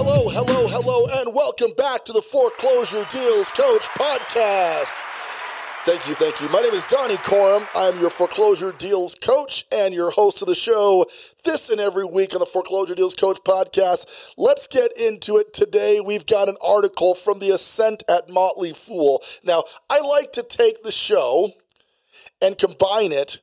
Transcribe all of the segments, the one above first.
Hello, hello, hello, and welcome back to the Foreclosure Deals Coach podcast. Thank you, thank you. My name is Donny Coram. I'm your foreclosure deals coach and your host of the show this and every week on the Foreclosure Deals Coach podcast. Let's get into it today. We've got an article from the Ascent at Motley Fool. Now, I like to take the show and combine it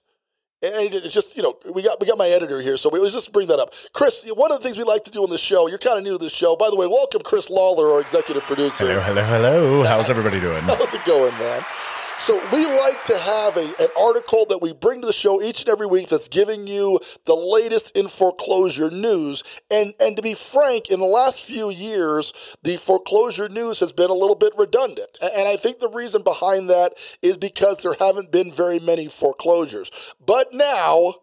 and it just you know we got we got my editor here, so we let's just bring that up. Chris, one of the things we like to do on the show. You're kind of new to the show, by the way. Welcome, Chris Lawler, our executive producer. Hello, hello, hello. How's everybody doing? How's it going, man? So we like to have a, an article that we bring to the show each and every week that's giving you the latest in foreclosure news. And and to be frank, in the last few years, the foreclosure news has been a little bit redundant. And I think the reason behind that is because there haven't been very many foreclosures. But now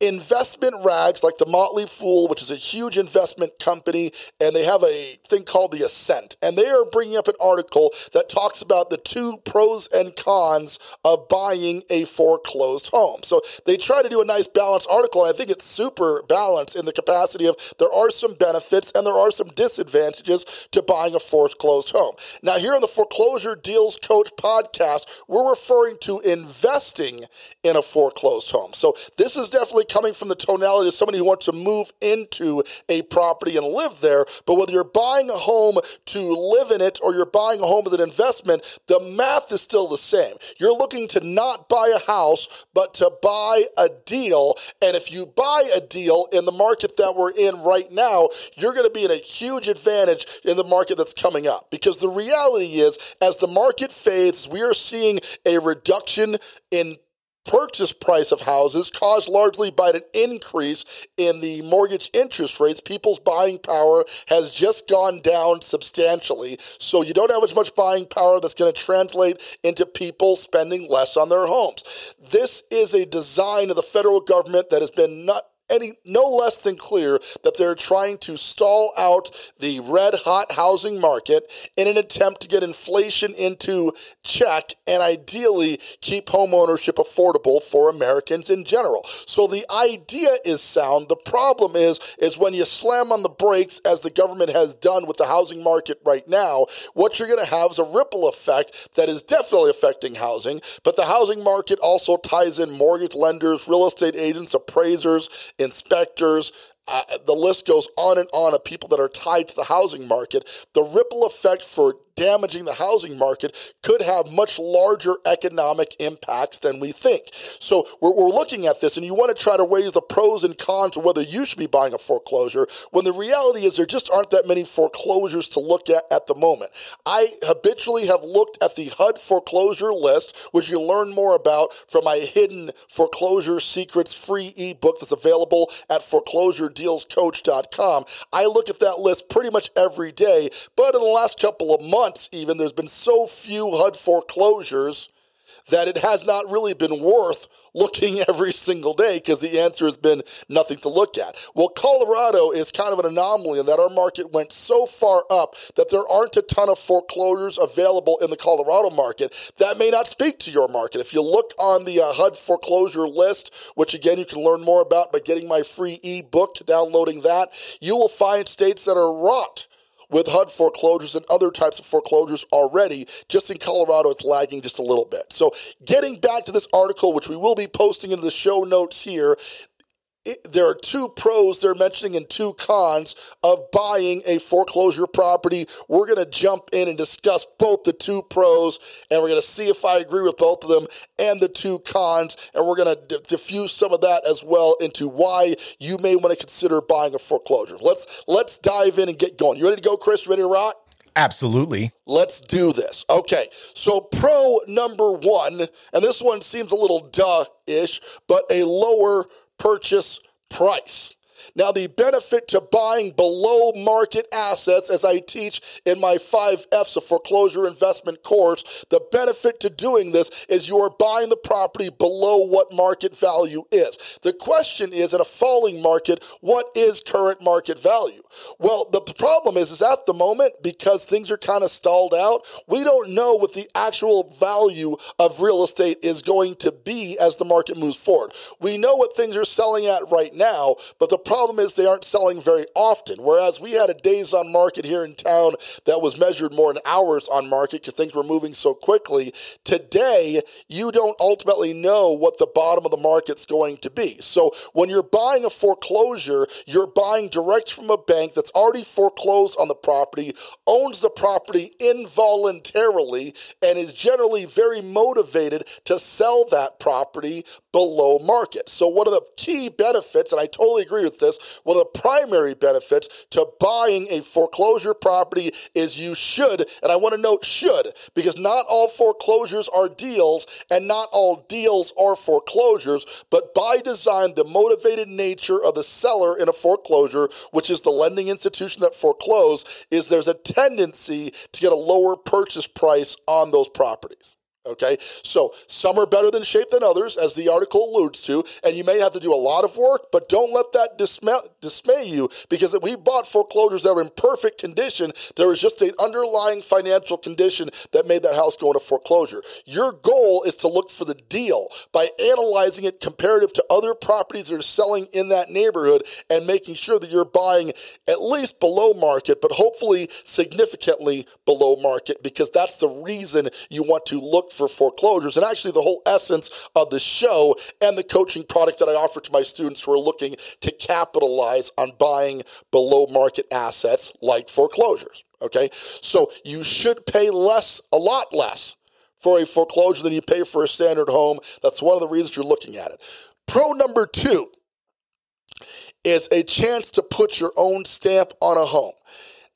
investment rags like the Motley Fool, which is a huge investment company, and they have a thing called the Ascent. And they are bringing up an article that talks about the two pros and cons of buying a foreclosed home. So they try to do a nice balanced article, and I think it's super balanced in the capacity of there are some benefits and there are some disadvantages to buying a foreclosed home. Now, here on the Foreclosure Deals Coach podcast, we're referring to investing in a foreclosed home. So this is definitely coming from the tonality of somebody who wants to move into a property and live there. But whether you're buying a home to live in it or you're buying a home as an investment, the math is still the same. You're looking to not buy a house, but to buy a deal. And if you buy a deal in the market that we're in right now, you're going to be in a huge advantage in the market that's coming up. Because the reality is, as the market fades, we are seeing a reduction in purchase price of houses caused largely by an increase in the mortgage interest rates. People's buying power has just gone down substantially. So you don't have as much buying power that's going to translate into people spending less on their homes. This is a design of the federal government that has been not any no less than clear that they're trying to stall out the red hot housing market in an attempt to get inflation into check and ideally keep home ownership affordable for Americans in general. So the idea is sound. The problem is is when you slam on the brakes as the government has done with the housing market right now, what you're going to have is a ripple effect that is definitely affecting housing, but the housing market also ties in mortgage lenders, real estate agents, appraisers, inspectors, uh, the list goes on and on of people that are tied to the housing market. The ripple effect for damaging the housing market could have much larger economic impacts than we think. So we're, we're looking at this, and you want to try to weigh the pros and cons of whether you should be buying a foreclosure, when the reality is there just aren't that many foreclosures to look at at the moment. I habitually have looked at the HUD foreclosure list, which you learn more about from my hidden foreclosure secrets free ebook that's available at foreclosuredealscoach.com. I look at that list pretty much every day, but in the last couple of months, months, even, there's been so few HUD foreclosures that it has not really been worth looking every single day because the answer has been nothing to look at. Well, Colorado is kind of an anomaly in that our market went so far up that there aren't a ton of foreclosures available in the Colorado market. That may not speak to your market. If you look on the uh, HUD foreclosure list, which again you can learn more about by getting my free ebook, downloading that, you will find states that are wrought with HUD foreclosures and other types of foreclosures already. Just in Colorado, it's lagging just a little bit. So, getting back to this article, which we will be posting in the show notes here, it, there are two pros they're mentioning and two cons of buying a foreclosure property. We're going to jump in and discuss both the two pros, and we're going to see if I agree with both of them and the two cons, and we're going to d- diffuse some of that as well into why you may want to consider buying a foreclosure. Let's let's dive in and get going. You ready to go, Chris? You ready to rock? Absolutely. Let's do this. Okay, so pro number one, and this one seems a little duh ish, but a lower purchase price. Now, the benefit to buying below market assets, as I teach in my five F's of foreclosure investment course, the benefit to doing this is you are buying the property below what market value is. The question is, in a falling market, what is current market value? Well, the problem is, is at the moment, because things are kind of stalled out, we don't know what the actual value of real estate is going to be as the market moves forward. We know what things are selling at right now, but the problem is they aren't selling very often. Whereas we had a days on market here in town that was measured more in hours on market because things were moving so quickly. Today, you don't ultimately know what the bottom of the market's going to be. So when you're buying a foreclosure, you're buying direct from a bank that's already foreclosed on the property, owns the property involuntarily, and is generally very motivated to sell that property below market. So one of the key benefits, and I totally agree with this, one of the primary benefits to buying a foreclosure property is you should, and I want to note should, because not all foreclosures are deals and not all deals are foreclosures, but by design, the motivated nature of the seller in a foreclosure, which is the lending institution that foreclosed, is there's a tendency to get a lower purchase price on those properties. Okay, so some are better than shape than others, as the article alludes to, and you may have to do a lot of work, but don't let that dismay, dismay you because we bought foreclosures that were in perfect condition. There was just an underlying financial condition that made that house go into foreclosure. Your goal is to look for the deal by analyzing it comparative to other properties that are selling in that neighborhood and making sure that you're buying at least below market, but hopefully significantly below market because that's the reason you want to look for foreclosures and actually the whole essence of the show and the coaching product that I offer to my students who are looking to capitalize on buying below market assets like foreclosures. Okay. So you should pay less, a lot less for a foreclosure than you pay for a standard home. That's one of the reasons you're looking at it. Pro number two is a chance to put your own stamp on a home.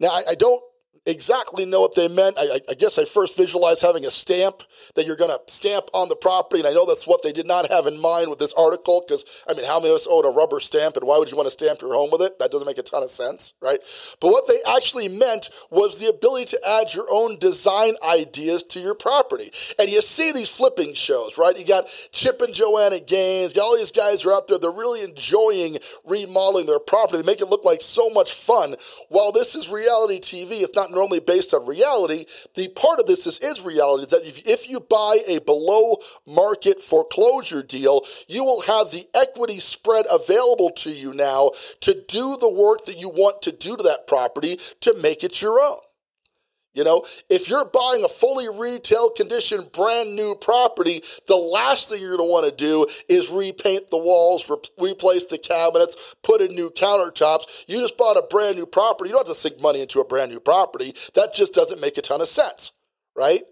Now, I, I don't exactly know what they meant. I, I, guess I first visualized having a stamp that you're going to stamp on the property, and I know that's what they did not have in mind with this article. Because I mean, how many of us own a rubber stamp, and why would you want to stamp your home with it? That doesn't make a ton of sense, right? But what they actually meant was the ability to add your own design ideas to your property. And you see these flipping shows, right? You got Chip and Joanna Gaines, all these guys are out there. They're really enjoying remodeling their property. They make it look like so much fun. While this is reality TV, it's not normally based on reality. The part of this is, is reality is that if, if you buy a below market foreclosure deal, you will have the equity spread available to you now to do the work that you want to do to that property to make it your own. You know, if you're buying a fully retail condition, brand new property, the last thing you're going to want to do is repaint the walls, re- replace the cabinets, put in new countertops. You just bought a brand new property. You don't have to sink money into a brand new property. That just doesn't make a ton of sense right?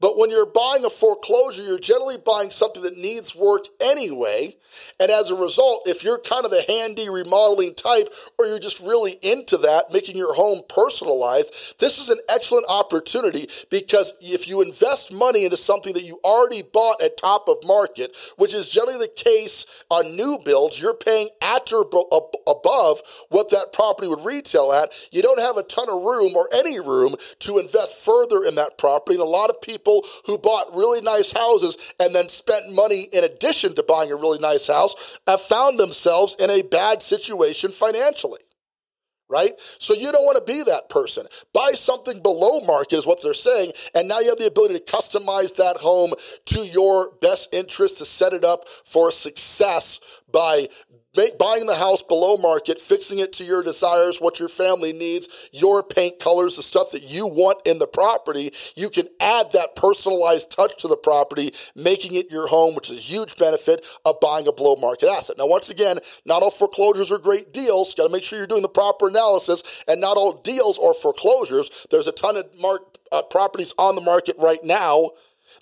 But when you're buying a foreclosure, you're generally buying something that needs work anyway. And as a result, if you're kind of the handy remodeling type, or you're just really into that, making your home personalized, this is an excellent opportunity because if you invest money into something that you already bought at top of market, which is generally the case on new builds, you're paying at or above what that property would retail at. You don't have a ton of room or any room to invest further in that property A lot of people who bought really nice houses and then spent money in addition to buying a really nice house have found themselves in a bad situation financially right? So you don't want to be that person. Buy something below market is what they're saying, and now you have the ability to customize that home to your best interest to set it up for success by Make, buying the house below market, fixing it to your desires, what your family needs, your paint colors, the stuff that you want in the property, you can add that personalized touch to the property, making it your home, which is a huge benefit of buying a below market asset. Now, once again, not all foreclosures are great deals. Got to make sure you're doing the proper analysis, and not all deals are foreclosures. There's a ton of mark, uh, properties on the market right now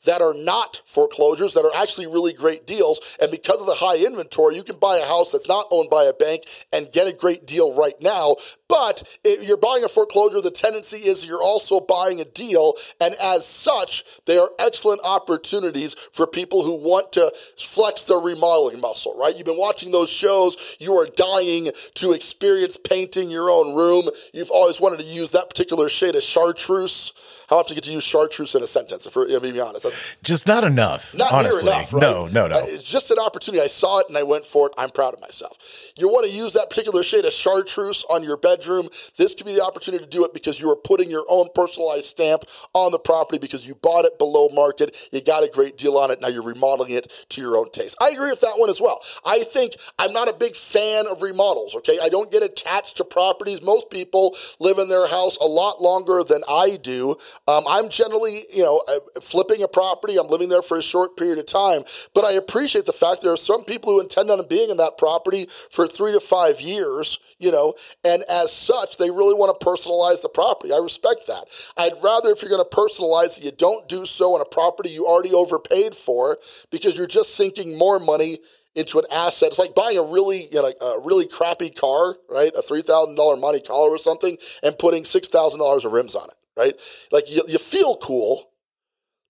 that are not foreclosures, that are actually really great deals. And because of the high inventory, you can buy a house that's not owned by a bank and get a great deal right now. But if you're buying a foreclosure, the tendency is you're also buying a deal. And as such, they are excellent opportunities for people who want to flex their remodeling muscle, right? You've been watching those shows. You are dying to experience painting your own room. You've always wanted to use that particular shade of chartreuse. How often get to use chartreuse in a sentence? If we're, I mean, be honest, that's just not enough. not honestly. near enough. Right? No, no, no. It's just an opportunity. I saw it and I went for it. I'm proud of myself. You want to use that particular shade of chartreuse on your bedroom. This could be the opportunity to do it because you are putting your own personalized stamp on the property because you bought it below market. You got a great deal on it. Now you're remodeling it to your own taste. I agree with that one as well. I think I'm not a big fan of remodels. Okay, I don't get attached to properties. Most people live in their house a lot longer than I do. Um, I'm generally, you know, uh, flipping a property. I'm living there for a short period of time, but I appreciate the fact there are some people who intend on being in that property for three to five years. You know, and as such, they really want to personalize the property. I respect that. I'd rather, if you're going to personalize it, you don't do so on a property you already overpaid for because you're just sinking more money into an asset. It's like buying a really, you know, a really crappy car, right? A three thousand dollar Monte Carlo or something, and putting six thousand dollars of rims on it, right? Like you, you feel cool,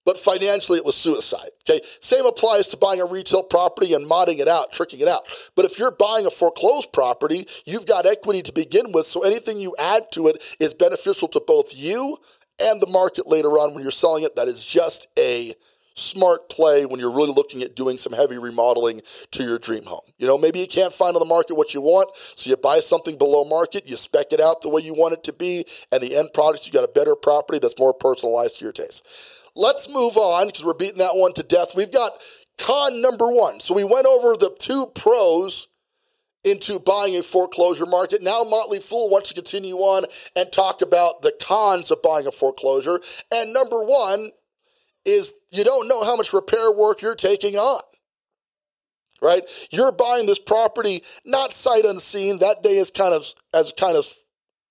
but financially it was suicide. Okay. Same applies to buying a retail property and modding it out, tricking it out. But if you're buying a foreclosed property, you've got equity to begin with. So anything you add to it is beneficial to both you and the market later on when you're selling it. That is just a smart play when you're really looking at doing some heavy remodeling to your dream home. You know, maybe you can't find on the market what you want, so you buy something below market, you spec it out the way you want it to be, and the end product, you got a better property that's more personalized to your taste. Let's move on because we're beating that one to death. We've got con number one. So we went over the two pros into buying a foreclosure market. Now Motley Fool wants to continue on and talk about the cons of buying a foreclosure. And number one is you don't know how much repair work you're taking on. Right? You're buying this property not sight unseen. That day is kind of as kind of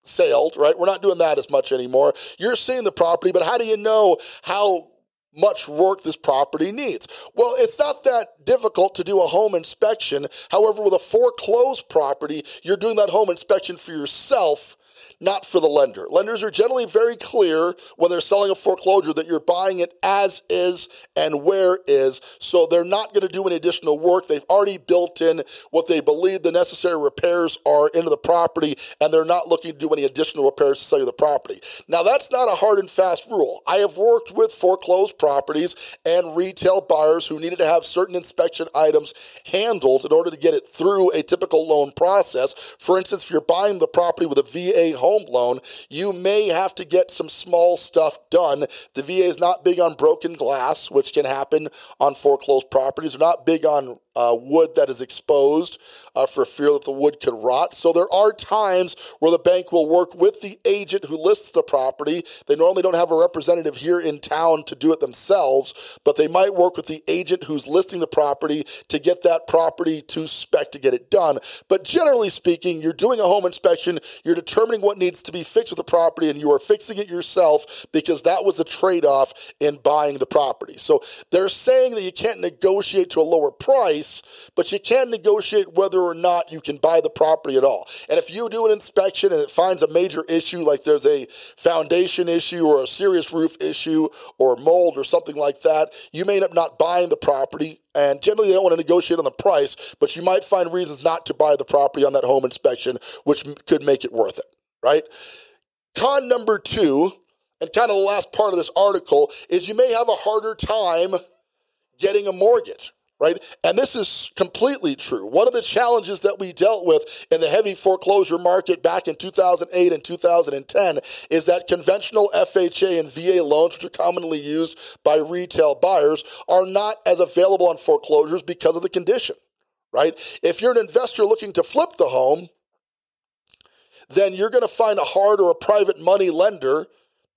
sailed, right? We're not doing that as much anymore. You're seeing the property, but how do you know how much work this property needs. Well, it's not that difficult to do a home inspection. However, with a foreclosed property, you're doing that home inspection for yourself not for the lender. Lenders are generally very clear when they're selling a foreclosure that you're buying it as is and where is. So they're not going to do any additional work. They've already built in what they believe the necessary repairs are into the property, and they're not looking to do any additional repairs to sell you the property. Now, that's not a hard and fast rule. I have worked with foreclosed properties and retail buyers who needed to have certain inspection items handled in order to get it through a typical loan process. For instance, if you're buying the property with a VA home loan, you may have to get some small stuff done. The VA is not big on broken glass, which can happen on foreclosed properties. They're not big on uh, wood that is exposed uh, for fear that the wood could rot. So there are times where the bank will work with the agent who lists the property. They normally don't have a representative here in town to do it themselves, but they might work with the agent who's listing the property to get that property to spec to get it done. But generally speaking, you're doing a home inspection, you're determining what needs to be fixed with the property, and you are fixing it yourself because that was the trade off in buying the property. So they're saying that you can't negotiate to a lower price but you can negotiate whether or not you can buy the property at all. And if you do an inspection and it finds a major issue, like there's a foundation issue or a serious roof issue or mold or something like that, you may end up not buying the property. And generally, they don't want to negotiate on the price, but you might find reasons not to buy the property on that home inspection, which could make it worth it, right? Con number two, and kind of the last part of this article, is you may have a harder time getting a mortgage right? And this is completely true. One of the challenges that we dealt with in the heavy foreclosure market back in 2008 and 2010 is that conventional FHA and VA loans, which are commonly used by retail buyers, are not as available on foreclosures because of the condition, right? If you're an investor looking to flip the home, then you're going to find a hard or a private money lender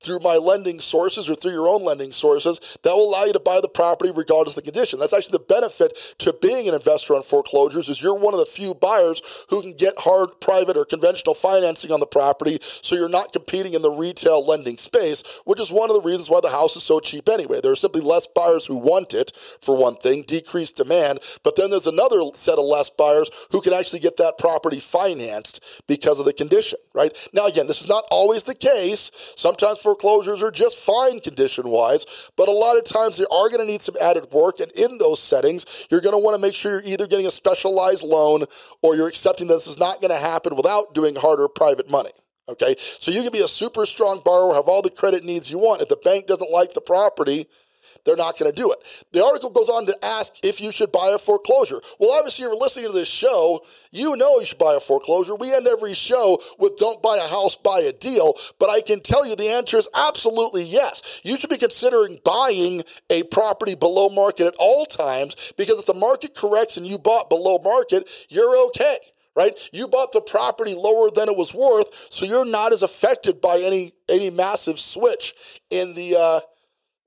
through my lending sources or through your own lending sources that will allow you to buy the property regardless of the condition. That's actually the benefit to being an investor on foreclosures is you're one of the few buyers who can get hard private or conventional financing on the property so you're not competing in the retail lending space, which is one of the reasons why the house is so cheap anyway. There are simply less buyers who want it for one thing, decreased demand, but then there's another set of less buyers who can actually get that property financed because of the condition, right? Now again, this is not always the case. Sometimes foreclosures are just fine condition wise, but a lot of times they are going to need some added work. And in those settings, you're going to want to make sure you're either getting a specialized loan or you're accepting that this is not going to happen without doing harder private money. Okay, so you can be a super strong borrower, have all the credit needs you want. If the bank doesn't like the property, they're not going to do it. The article goes on to ask if you should buy a foreclosure. Well, obviously, you're listening to this show, you know you should buy a foreclosure. We end every show with don't buy a house, buy a deal. But I can tell you the answer is absolutely yes. You should be considering buying a property below market at all times because if the market corrects and you bought below market, you're okay right? You bought the property lower than it was worth, so you're not as affected by any any massive switch in the uh,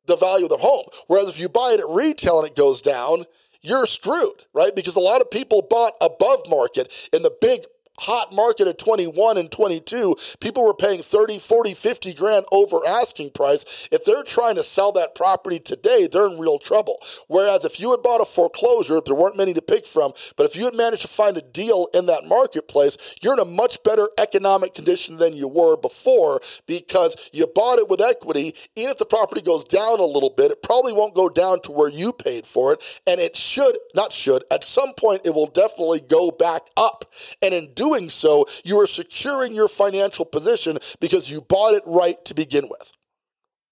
the value of the home. Whereas if you buy it at retail and it goes down, you're screwed, right? Because a lot of people bought above market in the big hot market at 21 and 22, people were paying 30, 40, 50 grand over asking price. If they're trying to sell that property today, they're in real trouble. Whereas if you had bought a foreclosure, there weren't many to pick from, but if you had managed to find a deal in that marketplace, you're in a much better economic condition than you were before because you bought it with equity. Even if the property goes down a little bit, it probably won't go down to where you paid for it. And it should, not should, at some point, it will definitely go back up. And in doing so, you are securing your financial position because you bought it right to begin with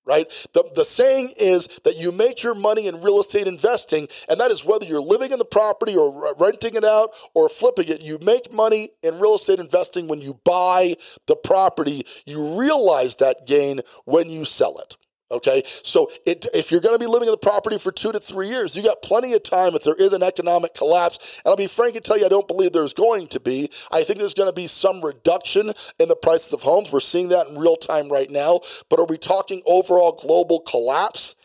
right? The, the saying is that you make your money in real estate investing, and that is whether you're living in the property or renting it out or flipping it. You make money in real estate investing when you buy the property. You realize that gain when you sell it. Okay, so it, if you're going to be living in the property for two to three years, you got plenty of time if there is an economic collapse. And I'll be frank and tell you, I don't believe there's going to be. I think there's going to be some reduction in the prices of homes. We're seeing that in real time right now. But are we talking overall global collapse?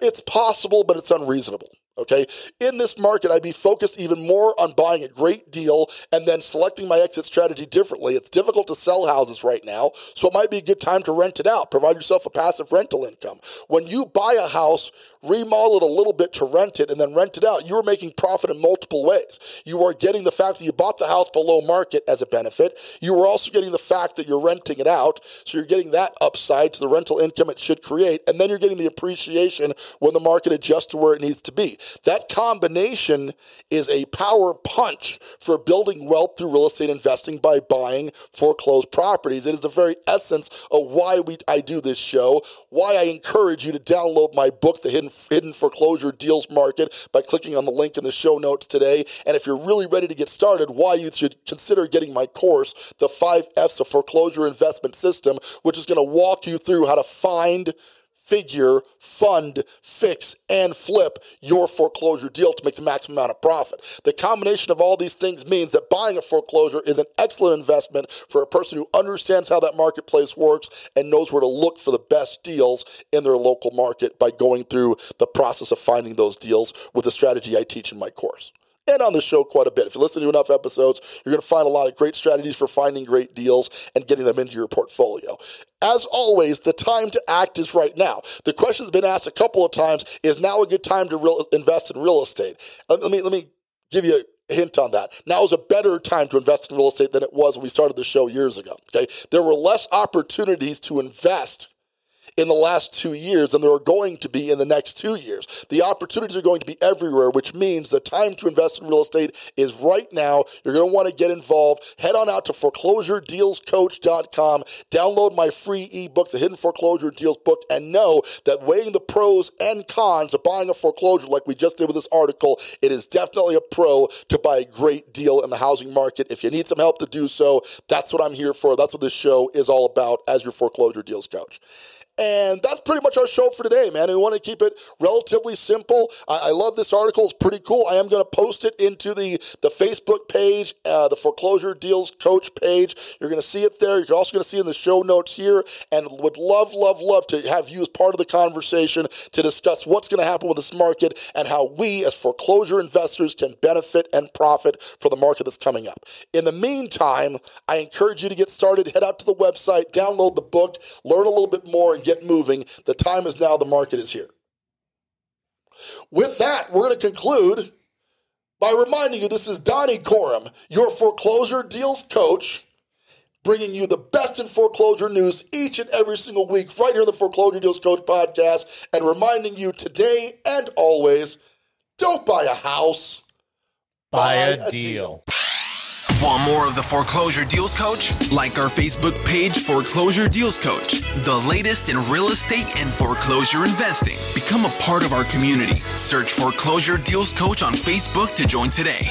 It's possible, but it's unreasonable. Okay. In this market, I'd be focused even more on buying a great deal and then selecting my exit strategy differently. It's difficult to sell houses right now, so it might be a good time to rent it out. Provide yourself a passive rental income. When you buy a house, remodel it a little bit to rent it and then rent it out, you are making profit in multiple ways. You are getting the fact that you bought the house below market as a benefit. You are also getting the fact that you're renting it out. So you're getting that upside to the rental income it should create. And then you're getting the appreciation when the market adjusts to where it needs to be. That combination is a power punch for building wealth through real estate investing by buying foreclosed properties. It is the very essence of why we I do this show, why I encourage you to download my book, The Hidden, Hidden Foreclosure Deals Market, by clicking on the link in the show notes today. And if you're really ready to get started, why you should consider getting my course, The Five F's of Foreclosure Investment System, which is going to walk you through how to find figure, fund, fix, and flip your foreclosure deal to make the maximum amount of profit. The combination of all these things means that buying a foreclosure is an excellent investment for a person who understands how that marketplace works and knows where to look for the best deals in their local market by going through the process of finding those deals with the strategy I teach in my course and on the show quite a bit. If you listen to enough episodes, you're going to find a lot of great strategies for finding great deals and getting them into your portfolio. As always, the time to act is right now. The question has been asked a couple of times: Is now a good time to real, invest in real estate? Uh, let me let me give you a hint on that. Now is a better time to invest in real estate than it was when we started the show years ago. Okay, there were less opportunities to invest in the last two years than there are going to be in the next two years. The opportunities are going to be everywhere, which means the time to invest in real estate is right now. You're going to want to get involved. Head on out to foreclosuredealscoach.com, download my free ebook, The Hidden Foreclosure Deals book, and know that weighing the pros and cons of buying a foreclosure like we just did with this article, it is definitely a pro to buy a great deal in the housing market. If you need some help to do so, that's what I'm here for. That's what this show is all about as your foreclosure deals coach. That's pretty much our show for today, man. We want to keep it relatively simple. I, I love this article. It's pretty cool. I am going to post it into the, the Facebook page, uh, the Foreclosure Deals Coach page. You're going to see it there. You're also going to see in the show notes here and would love, love, love to have you as part of the conversation to discuss what's going to happen with this market and how we as foreclosure investors can benefit and profit for the market that's coming up. In the meantime, I encourage you to get started. Head out to the website, download the book, learn a little bit more, and get moving. The time is now. The market is here. With that, we're going to conclude by reminding you this is Donny Coram, your foreclosure deals coach, bringing you the best in foreclosure news each and every single week right here on the Foreclosure Deals Coach podcast, and reminding you today and always don't buy a house, buy, a, deal. Want more of the Foreclosure Deals Coach? Like our Facebook page, Foreclosure Deals Coach. The latest in real estate and foreclosure investing. Become a part of our community. Search Foreclosure Deals Coach on Facebook to join today.